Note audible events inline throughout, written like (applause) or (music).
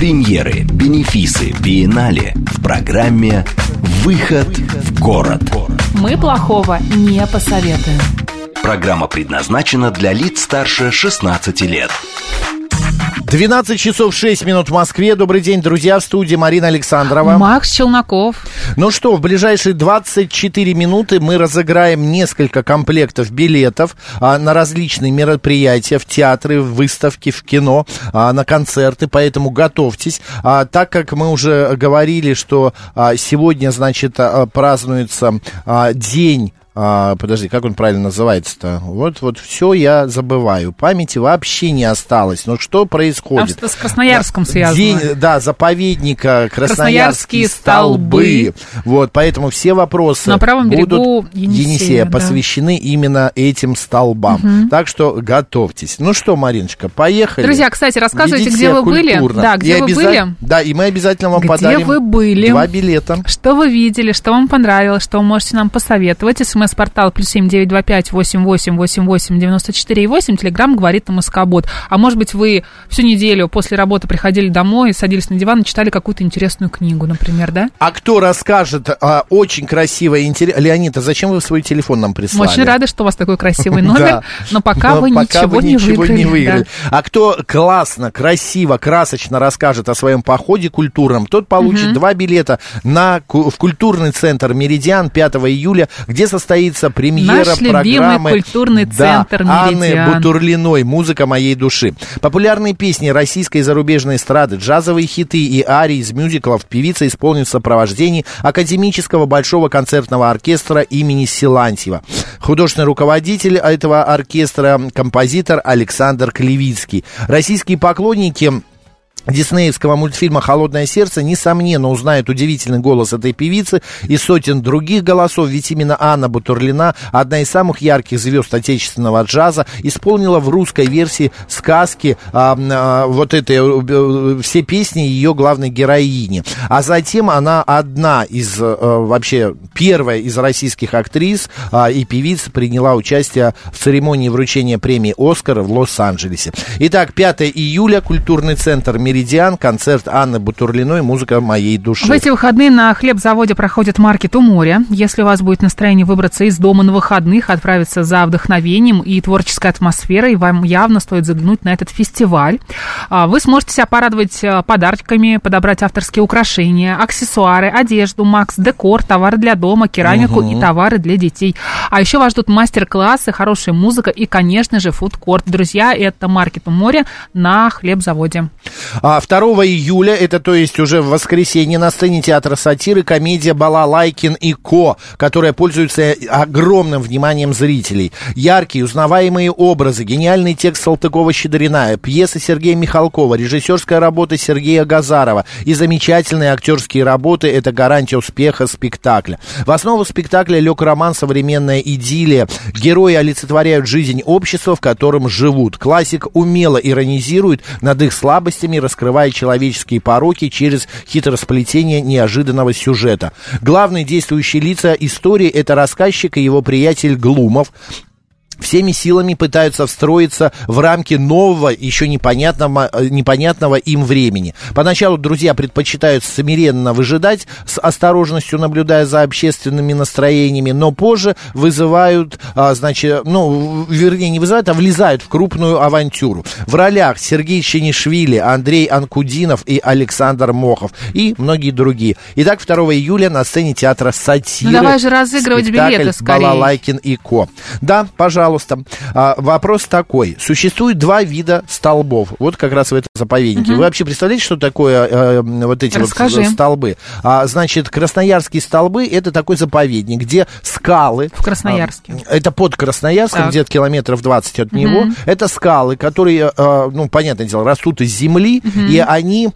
Премьеры, бенефисы, биеннале в программе «Выход в город». Мы плохого не посоветуем. Программа предназначена для лиц старше 16 лет. 12 часов 6 минут в Москве. Добрый день, друзья, в студии Марина Александрова. Макс Челноков. Ну что, в ближайшие 24 минуты мы разыграем несколько комплектов билетов а, на различные мероприятия, в театры, в выставки, в кино, а, на концерты, поэтому готовьтесь. А, так как мы уже говорили, что а, сегодня, значит, а, празднуется а, день а, подожди, как он правильно называется-то? Вот, вот все я забываю. Памяти вообще не осталось. Но что происходит? Там что с Красноярском связано. День, да, заповедника Красноярские, Красноярские столбы. столбы. Вот, поэтому все вопросы На правом берегу будут Енисея, да. посвящены именно этим столбам. Так что готовьтесь. Ну что, Мариночка, поехали. Друзья, кстати, рассказывайте, Ведите где вы были. культурно. Да, где И вы обяза- были. Да, и мы обязательно вам Где подарим вы были? два билета. Что вы видели, что вам понравилось, что вы можете нам посоветовать. СМС-портал плюс семь девять два пять восемь восемь восемь восемь девяносто четыре и восемь. Телеграмм говорит на Москобот. А может быть, вы всю неделю после работы приходили домой, садились на диван и читали какую-то интересную книгу, например, да? А кто расскажет а, очень красиво и интересно... Леонид, а зачем вы свой телефон нам Мы прислали? очень рады, что у вас такой красивый (laughs) номер, но пока вы ничего не выиграли. А кто классно, красиво, красочно расскажет о своем походе культурном, тот получит два билета на, в культурный центр «Меридиан» 5 июля, где состоится премьера Наш любимый программы культурный да, центр Анны «Меридиан». Бутурлиной «Музыка моей души». Популярные песни российской и зарубежной эстрады, джазовые хиты и арии из мюзиклов певица исполнит в сопровождении Академического большого концертного оркестра имени Силантьева. Художественный руководитель этого оркестра, композитор Александр Клевицкий. Российские поклонники диснеевского мультфильма «Холодное сердце» несомненно узнают удивительный голос этой певицы и сотен других голосов, ведь именно Анна Бутурлина, одна из самых ярких звезд отечественного джаза, исполнила в русской версии сказки а, а, вот этой, э, все песни ее главной героини. А затем она одна из, э, вообще, первая из российских актрис а, и певиц приняла участие в церемонии вручения премии «Оскар» в Лос-Анджелесе. Итак, 5 июля, культурный центр «Меридиан», концерт Анны Бутурлиной «Музыка моей души». В эти выходные на хлебзаводе проходит маркет у моря. Если у вас будет настроение выбраться из дома на выходных, отправиться за вдохновением и творческой атмосферой, вам явно стоит заглянуть на этот фестиваль. А, Вы сможете себя порадовать а, подарками, подобрать авторские украшения, аксессуары, одежду, Макс, декор, товары для дома, керамику и товары для детей. А еще вас ждут мастер-классы, хорошая музыка и, конечно же, фудкорт. Друзья, это маркет у моря на хлебзаводе. А 2 июля, это то есть уже в воскресенье, на сцене театра сатиры комедия «Балалайкин и Ко», которая пользуется огромным вниманием зрителей. Яркие, узнаваемые образы, гениальный текст Салтыкова-Щедрина, пьеса Сергея Михалкова, режиссерская работа Сергея Газарова и замечательные актерские работы – это гарантия успеха спектакля. В основу спектакля лег роман «Современная идиллия». Герои олицетворяют жизнь общества, в котором живут. Классик умело иронизирует над их слабостями, раскрывая человеческие пороки через хитросплетение неожиданного сюжета. Главные действующие лица истории – это рассказчик и его приятель Глумов, всеми силами пытаются встроиться в рамки нового, еще непонятного, э, непонятного им времени. Поначалу друзья предпочитают смиренно выжидать, с осторожностью наблюдая за общественными настроениями, но позже вызывают, а, значит, ну, вернее, не вызывают, а влезают в крупную авантюру. В ролях Сергей Ченишвили, Андрей Анкудинов и Александр Мохов и многие другие. Итак, 2 июля на сцене театра «Сатиры» Ну, давай же разыгрывать билеты скорее. «Балалайкин и Ко». Да, пожалуйста. А, вопрос такой. Существует два вида столбов. Вот как раз в этом заповеднике. Вы вообще представляете, что такое э, вот эти Расскажи. вот столбы? А, значит, Красноярские столбы это такой заповедник, где скалы. В Красноярске. а, это под Красноярском, где-то километров 20 от него. Это скалы, которые, э, ну, понятное дело, растут из земли, и они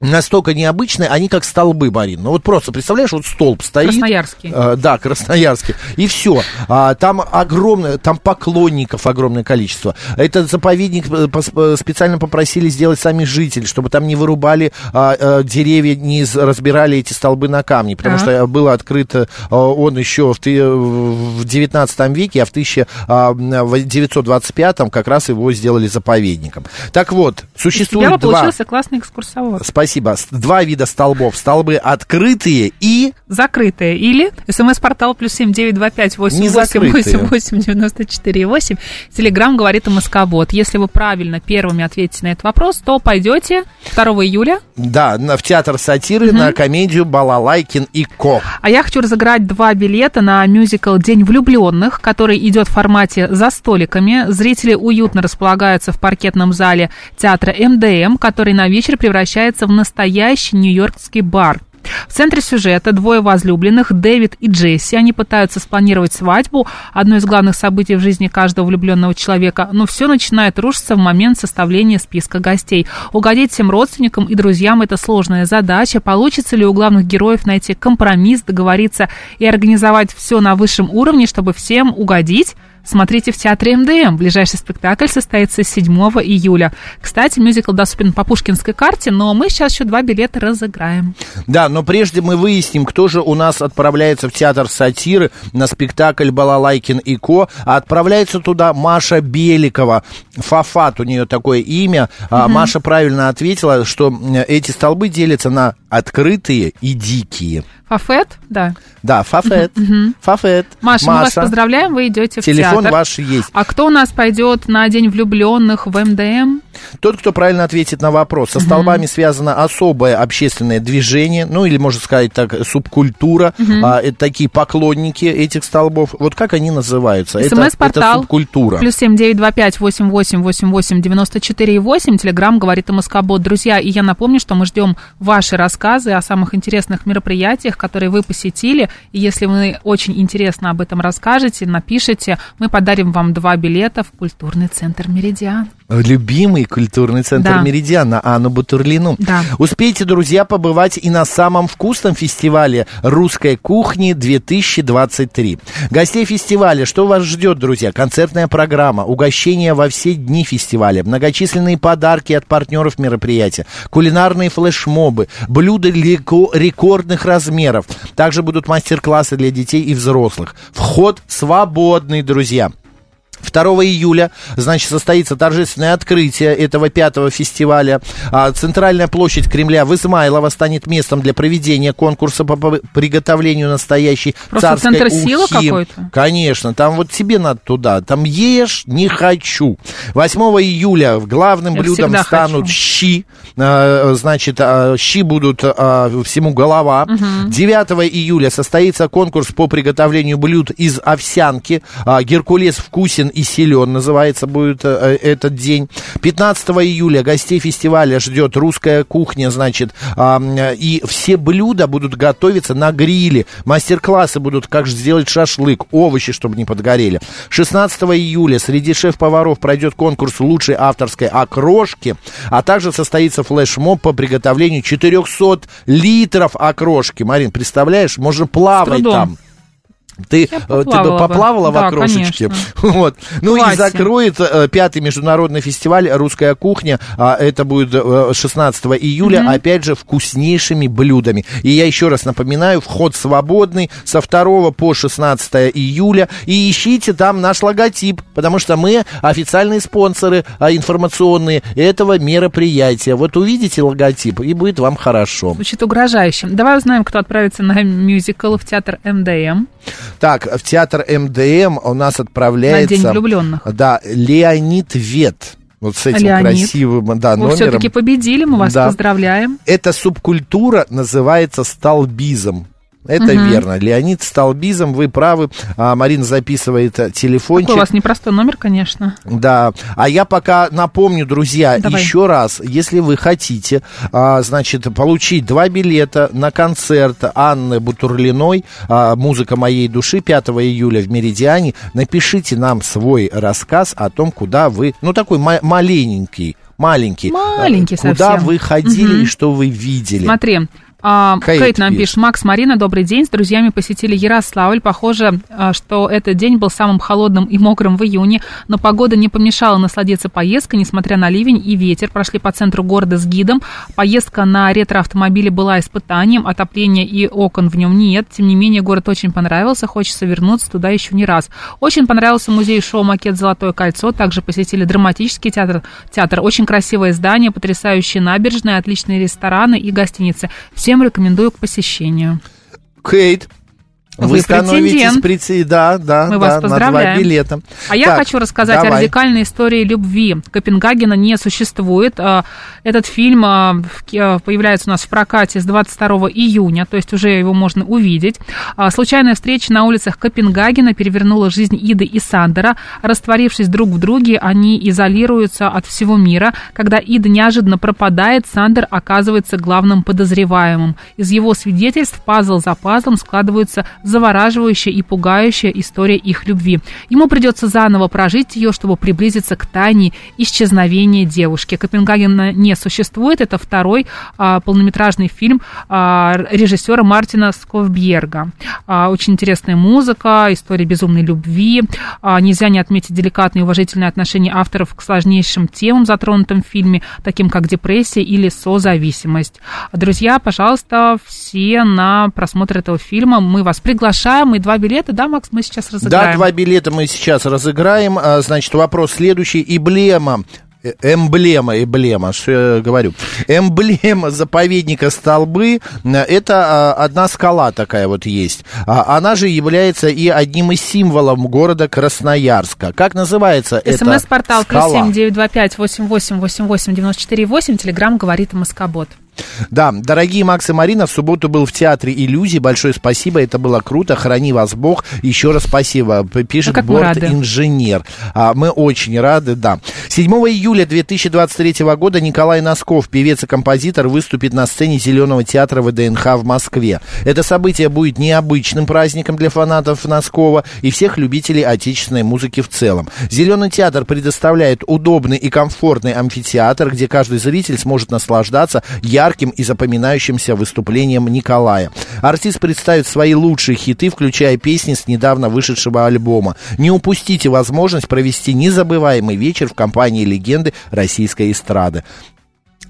настолько необычные, они как столбы, Марин. Ну вот просто, представляешь, вот столб стоит. Красноярский. Э, да, красноярский. И все. А, там огромное, там поклонников огромное количество. Этот заповедник э, э, специально попросили сделать сами жители, чтобы там не вырубали а, а, деревья, не из- разбирали эти столбы на камни. Потому Так. что было открыто а, он еще в, в 19 веке, а в 1925 как раз его сделали заповедником. Так вот, У тебя существует два... получился классный экскурсовод. Спасибо. С- Два вида столбов. Столбы открытые и... Закрытые. Или смс-портал плюс семь девять два пять восемь восемь восемь восемь девяносто четыре восемь. Телеграмм говорит о Москобот. Если вы правильно первыми ответите на этот вопрос, то пойдете 2 июля. Да, в театр сатиры на комедию Балалайкин и Ко. А я хочу разыграть два билета на мюзикл «День влюбленных», который идет в формате «За столиками». Зрители уютно располагаются в паркетном зале театра МДМ, который на вечер превращается в настоящий нью-йоркский бар. В центре сюжета двое возлюбленных, Дэвид и Джесси. Они пытаются спланировать свадьбу, одно из главных событий в жизни каждого влюбленного человека. Но все начинает рушиться в момент составления списка гостей. Угодить всем родственникам и друзьям – это сложная задача. Получится ли у главных героев найти компромисс, договориться и организовать все на высшем уровне, чтобы всем угодить? Смотрите в театре МДМ. Ближайший спектакль состоится 7 июля. Кстати, мюзикл доступен по пушкинской карте, но мы сейчас еще два билета разыграем. Да, но прежде мы выясним, кто же у нас отправляется в театр сатиры на спектакль Балалайкин и Ко. А отправляется туда Маша Беликова. Фафат у нее такое имя. А Маша правильно ответила, что эти столбы делятся на открытые и дикие. Фафет? Да. Да, Фафет. Фафет. Маша, мы вас поздравляем, вы идете в Телефон театр. ваш есть. А кто у нас пойдет на День влюбленных в МДМ? Тот, кто правильно ответит на вопрос. Со столбами связано особое общественное движение, ну или, можно сказать так, субкультура. А, это такие поклонники этих столбов. Вот как они называются? Это, это СМС-портал субкультура. Плюс семь девять два пять восемь восемь восемь восемь девяносто четыре восемь. Телеграмм говорит о Москобот. Друзья, и я напомню, что мы ждем ваши рассказы о самых интересных мероприятиях, которые вы посетили. И если вы очень интересно об этом расскажете, напишите, мы подарим вам два билета в культурный центр Меридиан. Любимый культурный центр Да. Меридиан на Анну Бутурлину. Да. Успейте, друзья, побывать и на самом вкусном фестивале русской кухни 2023. Гостей фестиваля, что вас ждет, друзья? Концертная программа, угощения во все дни фестиваля, многочисленные подарки от партнеров мероприятия, кулинарные флешмобы, блюда рекордных размеров. Также будут мастер-классы для детей и взрослых. Вход свободный, друзья. 2 июля, значит, состоится торжественное открытие этого пятого фестиваля. А, Центральная площадь Кремля в Измайлово станет местом для проведения конкурса по приготовлению настоящей Просто царской центр силы ухи. какой-то? Конечно, там вот тебе надо туда, там ешь, не хочу. 8 июля главным Я блюдом станут хочу. щи, э, значит, э, щи будут всему голова. 9 июля состоится конкурс по приготовлению блюд из овсянки. А, Геркулес вкусен и силен называется будет э, этот день. 15 июля гостей фестиваля ждет русская кухня, значит, м, и все блюда будут готовиться на гриле. Мастер-классы будут, как же сделать шашлык, овощи, чтобы не подгорели. 16 июля среди шеф-поваров пройдет конкурс лучшей авторской окрошки, а также состоится флешмоб по приготовлению 400 литров окрошки. Марин, представляешь, можно плавать там. Ты, Я э, ты поплавала бы бы. поплавала в Да, окрошечке? конечно. (laughs) Вот. Ну и Классе. закроет э, пятый международный фестиваль «Русская кухня». А, это будет э, 16 июля, опять же, вкуснейшими блюдами. И я еще раз напоминаю, вход свободный со 2 по 16 июля. И ищите там наш логотип, потому что мы официальные спонсоры а, информационные этого мероприятия. Вот увидите логотип, и будет вам хорошо. Звучит угрожающе. Давай узнаем, кто отправится на мюзикл в театр МДМ. Так, в театр МДМ у нас отправляется... На День влюбленных. Да, Леонид Вет. Вот с этим Леонид. красивым да, Вы номером. все-таки победили, мы вас Да. поздравляем. Эта субкультура называется столбизм. Это верно. Леонид Столбизм, вы правы. А, Марина записывает телефончик. Какой у вас непростой номер, конечно. Да, а я пока напомню, друзья, Давай. еще раз, если вы хотите, а, значит, получить два билета на концерт Анны Бутурлиной а, «Музыка моей души» 5 июля в Меридиане, напишите нам свой рассказ о том, куда вы, ну, такой ма- маленький, маленький. Маленький Э, Куда совсем. вы ходили Мгм. и что вы видели? Смотри, а, Кейт Кейт, нам пишет. пишет. Макс, Марина, добрый день. С друзьями посетили Ярославль. Похоже, а, что этот день был самым холодным и мокрым в июне, но погода не помешала насладиться поездкой, несмотря на ливень и ветер. Прошли по центру города с гидом. Поездка на ретро-автомобиле была испытанием, отопления и окон в нем нет. Тем не менее, город очень понравился, хочется вернуться туда еще не раз. Очень понравился музей шоу «Макет Золотое кольцо». Также посетили драматический театр. театр. Очень красивое здание, потрясающие набережные, отличные рестораны и гостиницы. Всем рекомендую к посещению. Кейт, вы, Вы становитесь претендент. Да, да, Мы да, вас на два поздравляем. билета. А я Так, хочу рассказать о давай. радикальной истории любви. Копенгагена не существует. А, Этот фильм а, а, появляется у нас в прокате с 22 июня, то есть уже его можно увидеть. Случайная встреча на улицах Копенгагена перевернула жизнь Иды и Сандера. Растворившись друг в друге, они изолируются от всего мира. Когда Ида неожиданно пропадает, Сандер оказывается главным подозреваемым. Из его свидетельств пазл за пазлом складываются завораживающая и пугающая история их любви. Ему придется заново прожить ее, чтобы приблизиться к тайне исчезновения девушки. Копенгагена не существует. Это второй а, полнометражный фильм а, режиссера Мартина Сковбьерга. А, очень интересная музыка, история безумной любви. А, нельзя не отметить деликатные и уважительные отношения авторов к сложнейшим темам, затронутым в фильме, таким как депрессия или созависимость. Друзья, пожалуйста, все на просмотр этого фильма. Мы вас приглашаем. И два билета, да, Макс, мы сейчас разыграем. Да, два билета мы сейчас разыграем. А, Значит, вопрос следующий. Эмблема. э, Эмблема, эмблема, что я говорю. Эмблема заповедника столбы, э, это а, одна скала такая вот есть. А, Она же является и одним из символов города Красноярска. Как называется эта СМС-портал плюс семь девять два пять восемь восемь восемь восемь девяносто четыре восемь. Телеграмм говорит Москобот. Да, дорогие Макс и Марина, в субботу был в Театре иллюзий. Большое спасибо, это было круто. Храни вас Бог. Еще раз спасибо. Пишет Ну, рады. борт-инженер. А, мы очень рады, да. 7 июля 2023 года Николай Носков, певец и композитор, выступит на сцене Зеленого театра ВДНХ в Москве. Это событие будет необычным праздником для фанатов Носкова и всех любителей отечественной музыки в целом. Зеленый театр предоставляет удобный и комфортный амфитеатр, где каждый зритель сможет наслаждаться ярким и запоминающимся выступлением Николая. Артист представит свои лучшие хиты, включая песни с недавно вышедшего альбома. Не упустите возможность провести незабываемый вечер в компании легенды российской эстрады.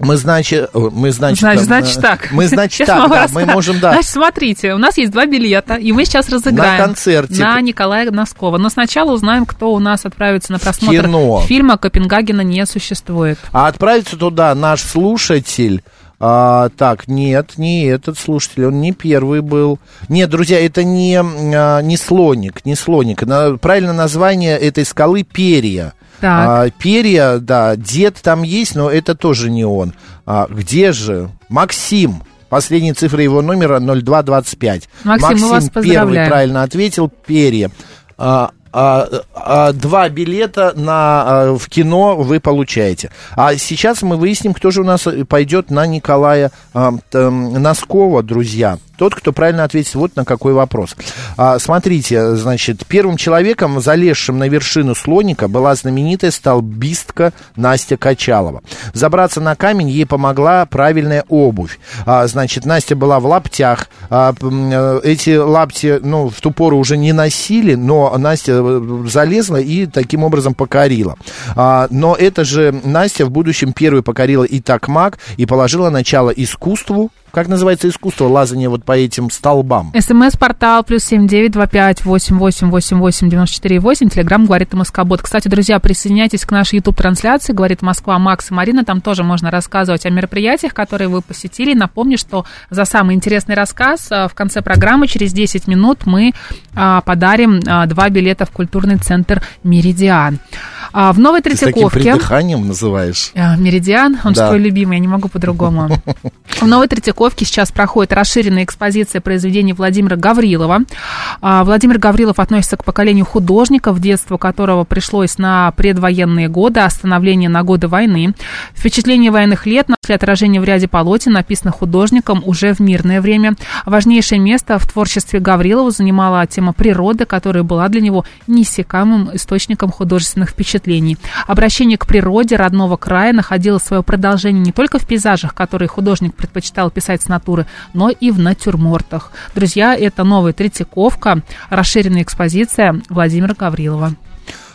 Мы, значит, э, мы, значит, Значит, э, значит так. Мы, (laughs) значит, Сейчас так, да, мы можем, да. Значит, смотрите, у нас есть два билета, и мы сейчас разыграем. На концерте. На Николая Носкова. Но сначала узнаем, кто у нас отправится на просмотр Кино. фильма «Копенгагена не существует». А отправится туда наш слушатель. А, так, нет, не этот слушатель, он не первый был. Нет, друзья, это не, а, не слоник, не слоник. На- правильное название этой скалы перья. Так. А, перья, да, дед там есть, но это тоже не он. А, где же? Максим. Последние цифры его номера 0225. Максим, мы вас первый правильно ответил. Перья. А, а, а, два билета на, а, в кино вы получаете. А сейчас мы выясним, кто же у нас пойдет на Николая а, т- Носкова, друзья. Тот, кто правильно ответит вот на какой вопрос. А, смотрите, значит, первым человеком, залезшим на вершину слоника, была знаменитая столбистка Настя Качалова. Забраться на камень ей помогла правильная обувь. А, значит, Настя была в лаптях. А, э, эти лапти, ну, в ту пору уже не носили, но Настя э, залезла и таким образом покорила. А, но это же Настя в будущем первой покорила и такмак, и положила начало искусству. Как называется искусство лазания вот по этим столбам? СМС-портал плюс семь девять два пять восемь восемь восемь восемь девяносто четыре восемь. Телеграмм говорит Москобот. Кстати, друзья, присоединяйтесь к нашей YouTube-трансляции. Говорит Москва, Макс и Марина. Там тоже можно рассказывать о мероприятиях, которые вы посетили. Напомню, что за самый интересный рассказ а, в конце программы через 10 минут мы а, подарим а, два билета в культурный центр «Меридиан». В Новой Ты с таким Третьяковке... придыханием называешь? Меридиан, он же Да. твой любимый, я не могу по-другому. (laughs) В Новой Третьяковке Третьяковке сейчас проходит расширенная экспозиция произведений Владимира Гаврилова. А, Владимир Гаврилов относится к поколению художников, детство которого пришлось на предвоенные годы, остановление на годы войны. Впечатление военных лет нашли отражение в ряде полотен, написанных художником уже в мирное время. Важнейшее место в творчестве Гаврилова занимала тема природы, которая была для него неиссякаемым источником художественных впечатлений. Обращение к природе родного края находило свое продолжение не только в пейзажах, которые художник предпочитал писать с натуры, но и в натюрмортах. Друзья, это новая Третьяковка, расширенная экспозиция Владимира Гаврилова.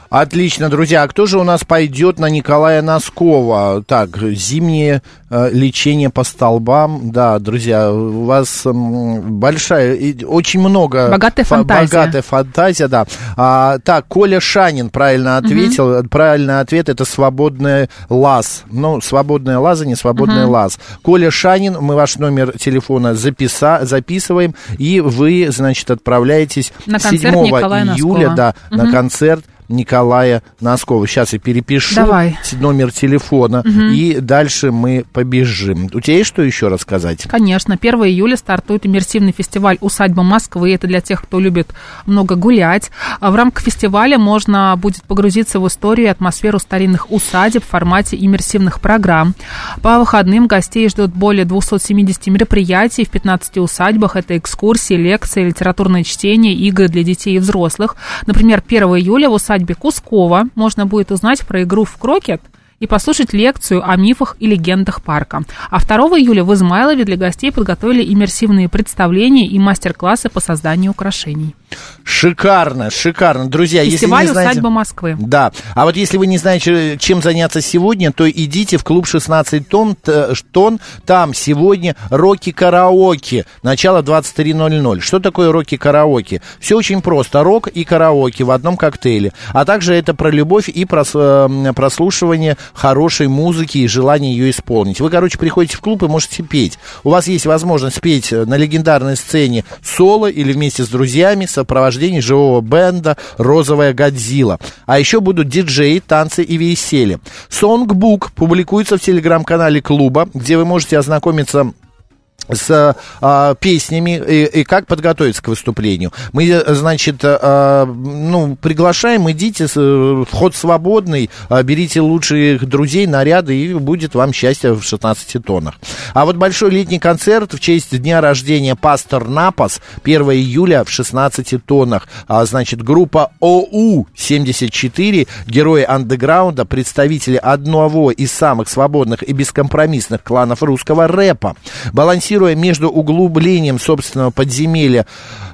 Отлично, друзья. А кто же у нас пойдет на Николая Носкова? Так, зимнее э, лечение по столбам. Да, друзья, у вас э, большая, очень много... Богатая фантазия. Богатая фантазия, да. А, так, Коля Шанин правильно ответил. Угу. Правильный ответ это свободный лаз. Ну, свободная лаза, не свободный угу. лаз. Коля Шанин, мы ваш номер телефона записа, записываем, и вы, значит, отправляетесь на 7 июля да, угу. на концерт Николая Носкова. Сейчас я перепишу Давай. номер телефона, угу. и дальше мы побежим. У тебя есть что еще рассказать? Конечно. 1 июля стартует иммерсивный фестиваль «Усадьба Москвы». Это для тех, кто любит много гулять. А в рамках фестиваля можно будет погрузиться в историю и атмосферу старинных усадеб в формате иммерсивных программ. По выходным гостей ждут более 270 мероприятий в 15 усадьбах. Это экскурсии, лекции, литературное чтение, игры для детей и взрослых. Например, 1 июля в усадьбе усадьбе Кускова можно будет узнать про игру в крокет и послушать лекцию о мифах и легендах парка. А 2 июля в Измайлове для гостей подготовили иммерсивные представления и мастер-классы по созданию украшений. Шикарно, шикарно. Друзья, Фестиваль если не знаете... «Усадьба Москвы». Да. А вот если вы не знаете, чем заняться сегодня, то идите в клуб 16 тонн, тонн там сегодня роки-караоке. Начало 23.00. Что такое роки-караоке? Все очень просто. Рок и караоке в одном коктейле. А также это про любовь и про э, прослушивание хорошей музыки и желание ее исполнить. Вы, короче, приходите в клуб и можете петь. У вас есть возможность петь на легендарной сцене соло или вместе с друзьями, сопровождении живого бенда «Розовая Годзилла». А еще будут диджеи, танцы и веселье. Сонгбук публикуется в телеграм-канале клуба, где вы можете ознакомиться с а, песнями и, и как подготовиться к выступлению. Мы, значит, а, ну, приглашаем, идите, вход свободный, а, берите лучших друзей, наряды, и будет вам счастье в 16 тоннах. А вот большой летний концерт в честь дня рождения Пастор Напас 1 июля в 16 тоннах. А, значит, группа ОУ-74, герои андеграунда, представители одного из самых свободных и бескомпромиссных кланов русского рэпа. Балансируют балансируя между углублением собственного подземелья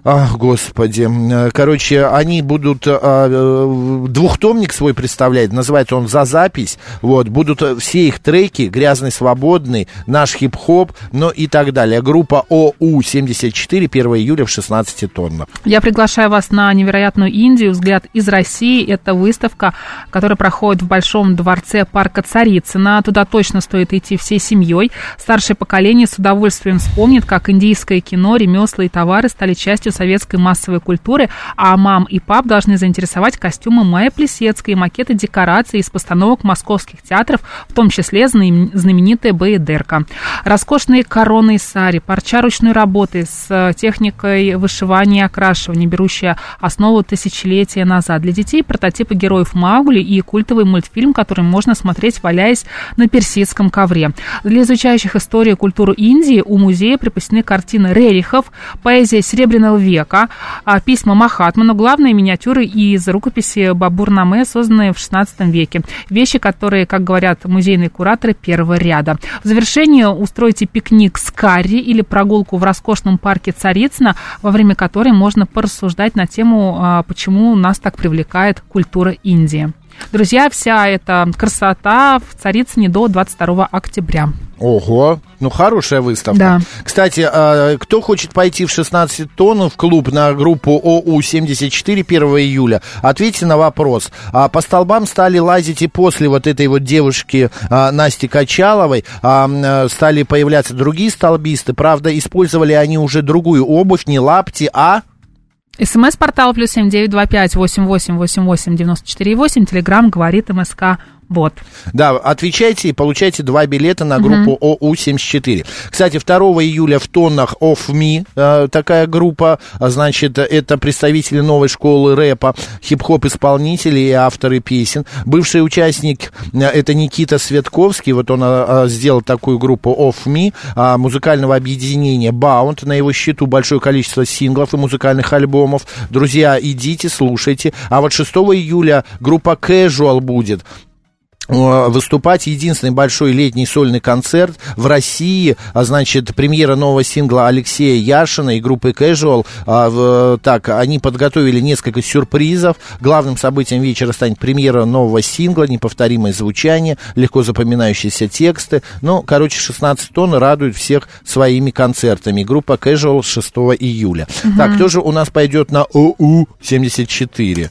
Ах, господи. Короче, они будут а, э, двухтомник свой представлять, называется он «За запись». Вот, будут все их треки «Грязный свободный», «Наш хип-хоп», ну и так далее. Группа ОУ-74, 1 июля в 16 тоннах. Я приглашаю вас на невероятную Индию, взгляд из России. Это выставка, которая проходит в Большом дворце парка Царицына. Туда точно стоит идти всей семьей. Старшее поколение с удовольствием вспомнит, как индийское кино, ремесла и товары стали частью частью советской массовой культуры, а мам и пап должны заинтересовать костюмы Майя Плесецкой, макеты декораций из постановок московских театров, в том числе знаменитая Баедерка. Роскошные короны и сари, парча ручной работы с э, техникой вышивания и окрашивания, берущая основу тысячелетия назад. Для детей прототипы героев Маугли и культовый мультфильм, который можно смотреть, валяясь на персидском ковре. Для изучающих историю и культуру Индии у музея припасены картины Рерихов, поэзия Серебряного века, а, письма Махатмы, но главные миниатюры из рукописи Бабур-Наме, созданные в XVI веке. Вещи, которые, как говорят музейные кураторы, первого ряда. В завершение устройте пикник с карри или прогулку в роскошном парке Царицына, во время которой можно порассуждать на тему, а, почему нас так привлекает культура Индии. Друзья, вся эта красота в Царицыне до 22 октября. Ого, ну хорошая выставка. Да. Кстати, а, кто хочет пойти в 16 тонн в клуб на группу ОУ-74 1 июля, ответьте на вопрос. А по столбам стали лазить и после вот этой вот девушки а, Насти Качаловой, стали появляться другие столбисты. Правда, использовали они уже другую обувь, не лапти, а... СМС-портал плюс семь девять два пять восемь восемь восемь восемь девяносто четыре восемь. Телеграмм говорит МСК Вот. Да, отвечайте и получайте два билета на группу ОУ-74. Кстати, 2 июля в тоннах Off Me, э, такая группа, а, значит, это представители новой школы рэпа, хип-хоп исполнители и авторы песен. Бывший участник, э, это Никита Светковский, вот он э, сделал такую группу Off Me, э, музыкального объединения Bound, на его счету большое количество синглов и музыкальных альбомов. Друзья, идите, слушайте. А вот 6 июля группа Casual будет выступать единственный большой летний сольный концерт в России, а значит, премьера нового сингла Алексея Яшина и группы Casual. А, в, так, они подготовили несколько сюрпризов. Главным событием вечера станет премьера нового сингла, неповторимое звучание, легко запоминающиеся тексты. Ну, короче, 16 тонн радует всех своими концертами. Группа Casual 6 июля. Угу. Так, кто же у нас пойдет на ОУ-74?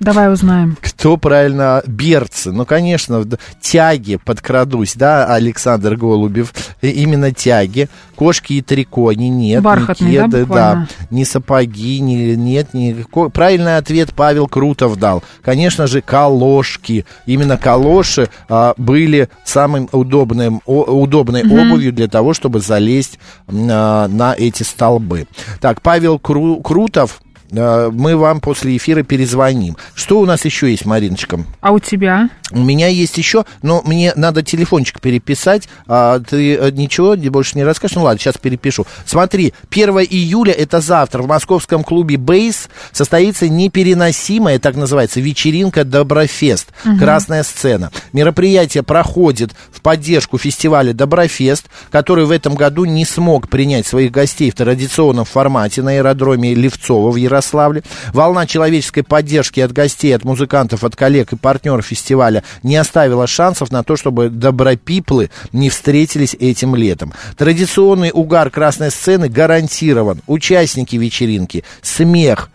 Давай узнаем. Кто правильно? Берцы. Ну, конечно, тяги подкрадусь, да, Александр Голубев. Именно тяги. Кошки и трико, не нет. Бархатные, не кеды, да, да. Не сапоги, не, нет, не... Правильный ответ Павел Крутов дал. Конечно же, калошки. Именно калоши а, были самым удобным, о, удобной mm-hmm. обувью для того, чтобы залезть а, на эти столбы. Так, Павел Кру, Крутов мы вам после эфира перезвоним. Что у нас еще есть, Мариночка? А у тебя? У меня есть еще, но мне надо телефончик переписать. А ты э, ничего больше не расскажешь? Ну ладно, сейчас перепишу. Смотри, 1 июля, это завтра, в московском клубе «Бейс» состоится непереносимая, так называется, вечеринка «Доброфест». Угу. Красная сцена. Мероприятие проходит в поддержку фестиваля «Доброфест», который в этом году не смог принять своих гостей в традиционном формате на аэродроме Левцова в Ярославле Ярославле. Волна человеческой поддержки от гостей, от музыкантов, от коллег и партнеров фестиваля не оставила шансов на то, чтобы добропиплы не встретились этим летом. Традиционный угар красной сцены гарантирован. Участники вечеринки, смех,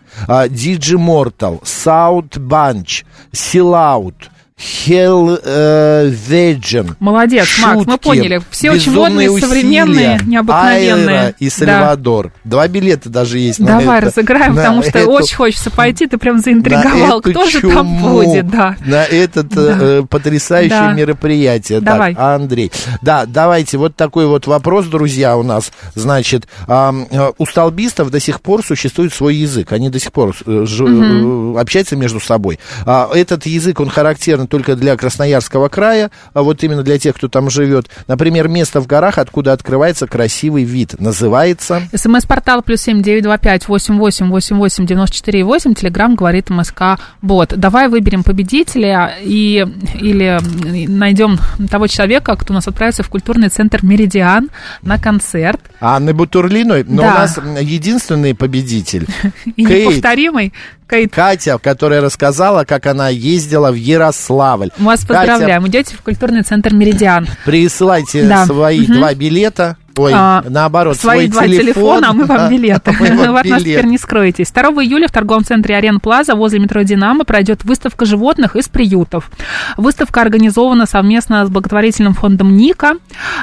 Диджи Мортал, Саут Банч, Силаут, Uh, Vegan. Молодец, шутки, Макс, мы поняли. Все очень модные, усилия, современные, необыкновенные. Айра и Сальвадор. Да. Два билета даже есть Давай на это, разыграем, на потому что эту, очень хочется пойти. Ты прям заинтриговал. Кто же там будет? Да. На это да. э, потрясающее да. мероприятие. Давай. Так, Андрей. Да, давайте. Вот такой вот вопрос, друзья, у нас. Значит, э, у столбистов до сих пор существует свой язык. Они до сих пор э, ж, угу. общаются между собой. А этот язык, он характерен только для Красноярского края, а вот именно для тех, кто там живет. Например, место в горах, откуда открывается красивый вид. Называется... СМС-портал плюс семь девять два пять восемь восемь восемь восемь девяносто четыре восемь. Телеграмм говорит МСК Бот. Давай выберем победителя и, или найдем того человека, кто у нас отправится в культурный центр Меридиан на концерт. Анны Бутурлиной? Но да. у нас единственный победитель. (laughs) И неповторимый. Кейт. Катя, которая рассказала, как она ездила в Ярославль. Мы вас Катя, поздравляем. Идете в культурный центр Меридиан. Присылайте да. свои угу. два билета. Ой, а, наоборот, свои два телефон, телефона, а мы вам билеты. (laughs) Вы от нас теперь не скроетесь. 2 июля в торговом центре Арен Плаза возле метро Динамо пройдет выставка животных из приютов. Выставка организована совместно с благотворительным фондом Ника,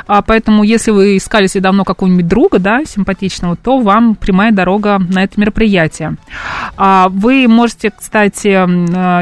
а, поэтому если вы искали себе давно какого-нибудь друга, да, симпатичного, то вам прямая дорога на это мероприятие. А, вы можете, кстати,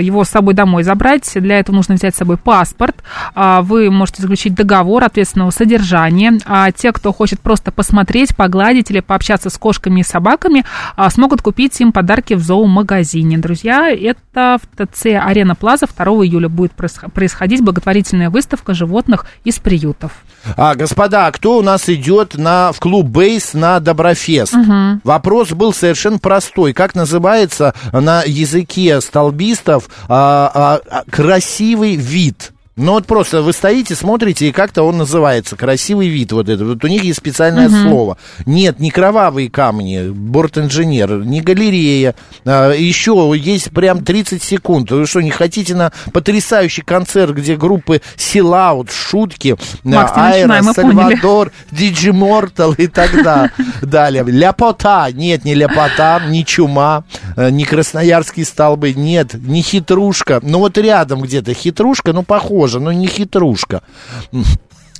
его с собой домой забрать. Для этого нужно взять с собой паспорт. Вы можете заключить договор ответственного содержания. А те, кто хочет просто посмотреть, погладить или пообщаться с кошками и собаками, а, смогут купить им подарки в зоомагазине. Друзья, это в ТЦ Арена Плаза 2 июля будет происходить благотворительная выставка животных из приютов. А, господа, кто у нас идет на, в клуб Бейс на Доброфест? Угу. Вопрос был совершенно простой. Как называется на языке столбистов а, а, красивый вид? Ну вот просто вы стоите, смотрите, и как-то он называется. Красивый вид вот этот. Вот у них есть специальное uh-huh. слово. Нет, не кровавые камни, борт-инженер, не галерея. А, еще есть прям 30 секунд. Вы что, не хотите на потрясающий концерт, где группы Силаут, Шутки, Макс, Айра, Сальвадор, Диджи Мортал и так (laughs) далее. Ляпота. Нет, не ляпота, не чума, не красноярские столбы. Нет, не хитрушка. Ну вот рядом где-то хитрушка, ну похоже похоже, но не хитрушка.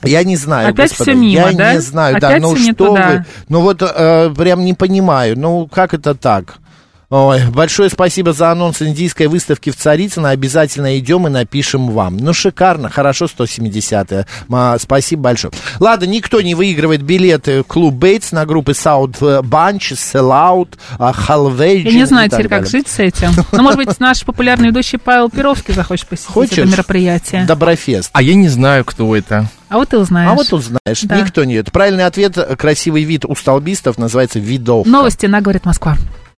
Я не знаю, Опять господа, все мимо, я да? не знаю, Опять да, ну что туда. вы, ну вот э, прям не понимаю, ну как это так? Ой, большое спасибо за анонс индийской выставки в Царицыно. Обязательно идем и напишем вам. Ну, шикарно, хорошо, 170-е. Спасибо большое. Ладно, никто не выигрывает билеты в клуб Бейтс на группы South Bunch, Sellout, Halvage. Я не знаю теперь, как жить с этим. Ну, может быть, наш популярный ведущий Павел Перовский захочет посетить Хочешь? это мероприятие. Доброфест. А я не знаю, кто это. А вот ты узнаешь. А вот узнаешь. Да. Никто нет. Правильный ответ, красивый вид у столбистов называется видов. Новости на «Говорит Москва».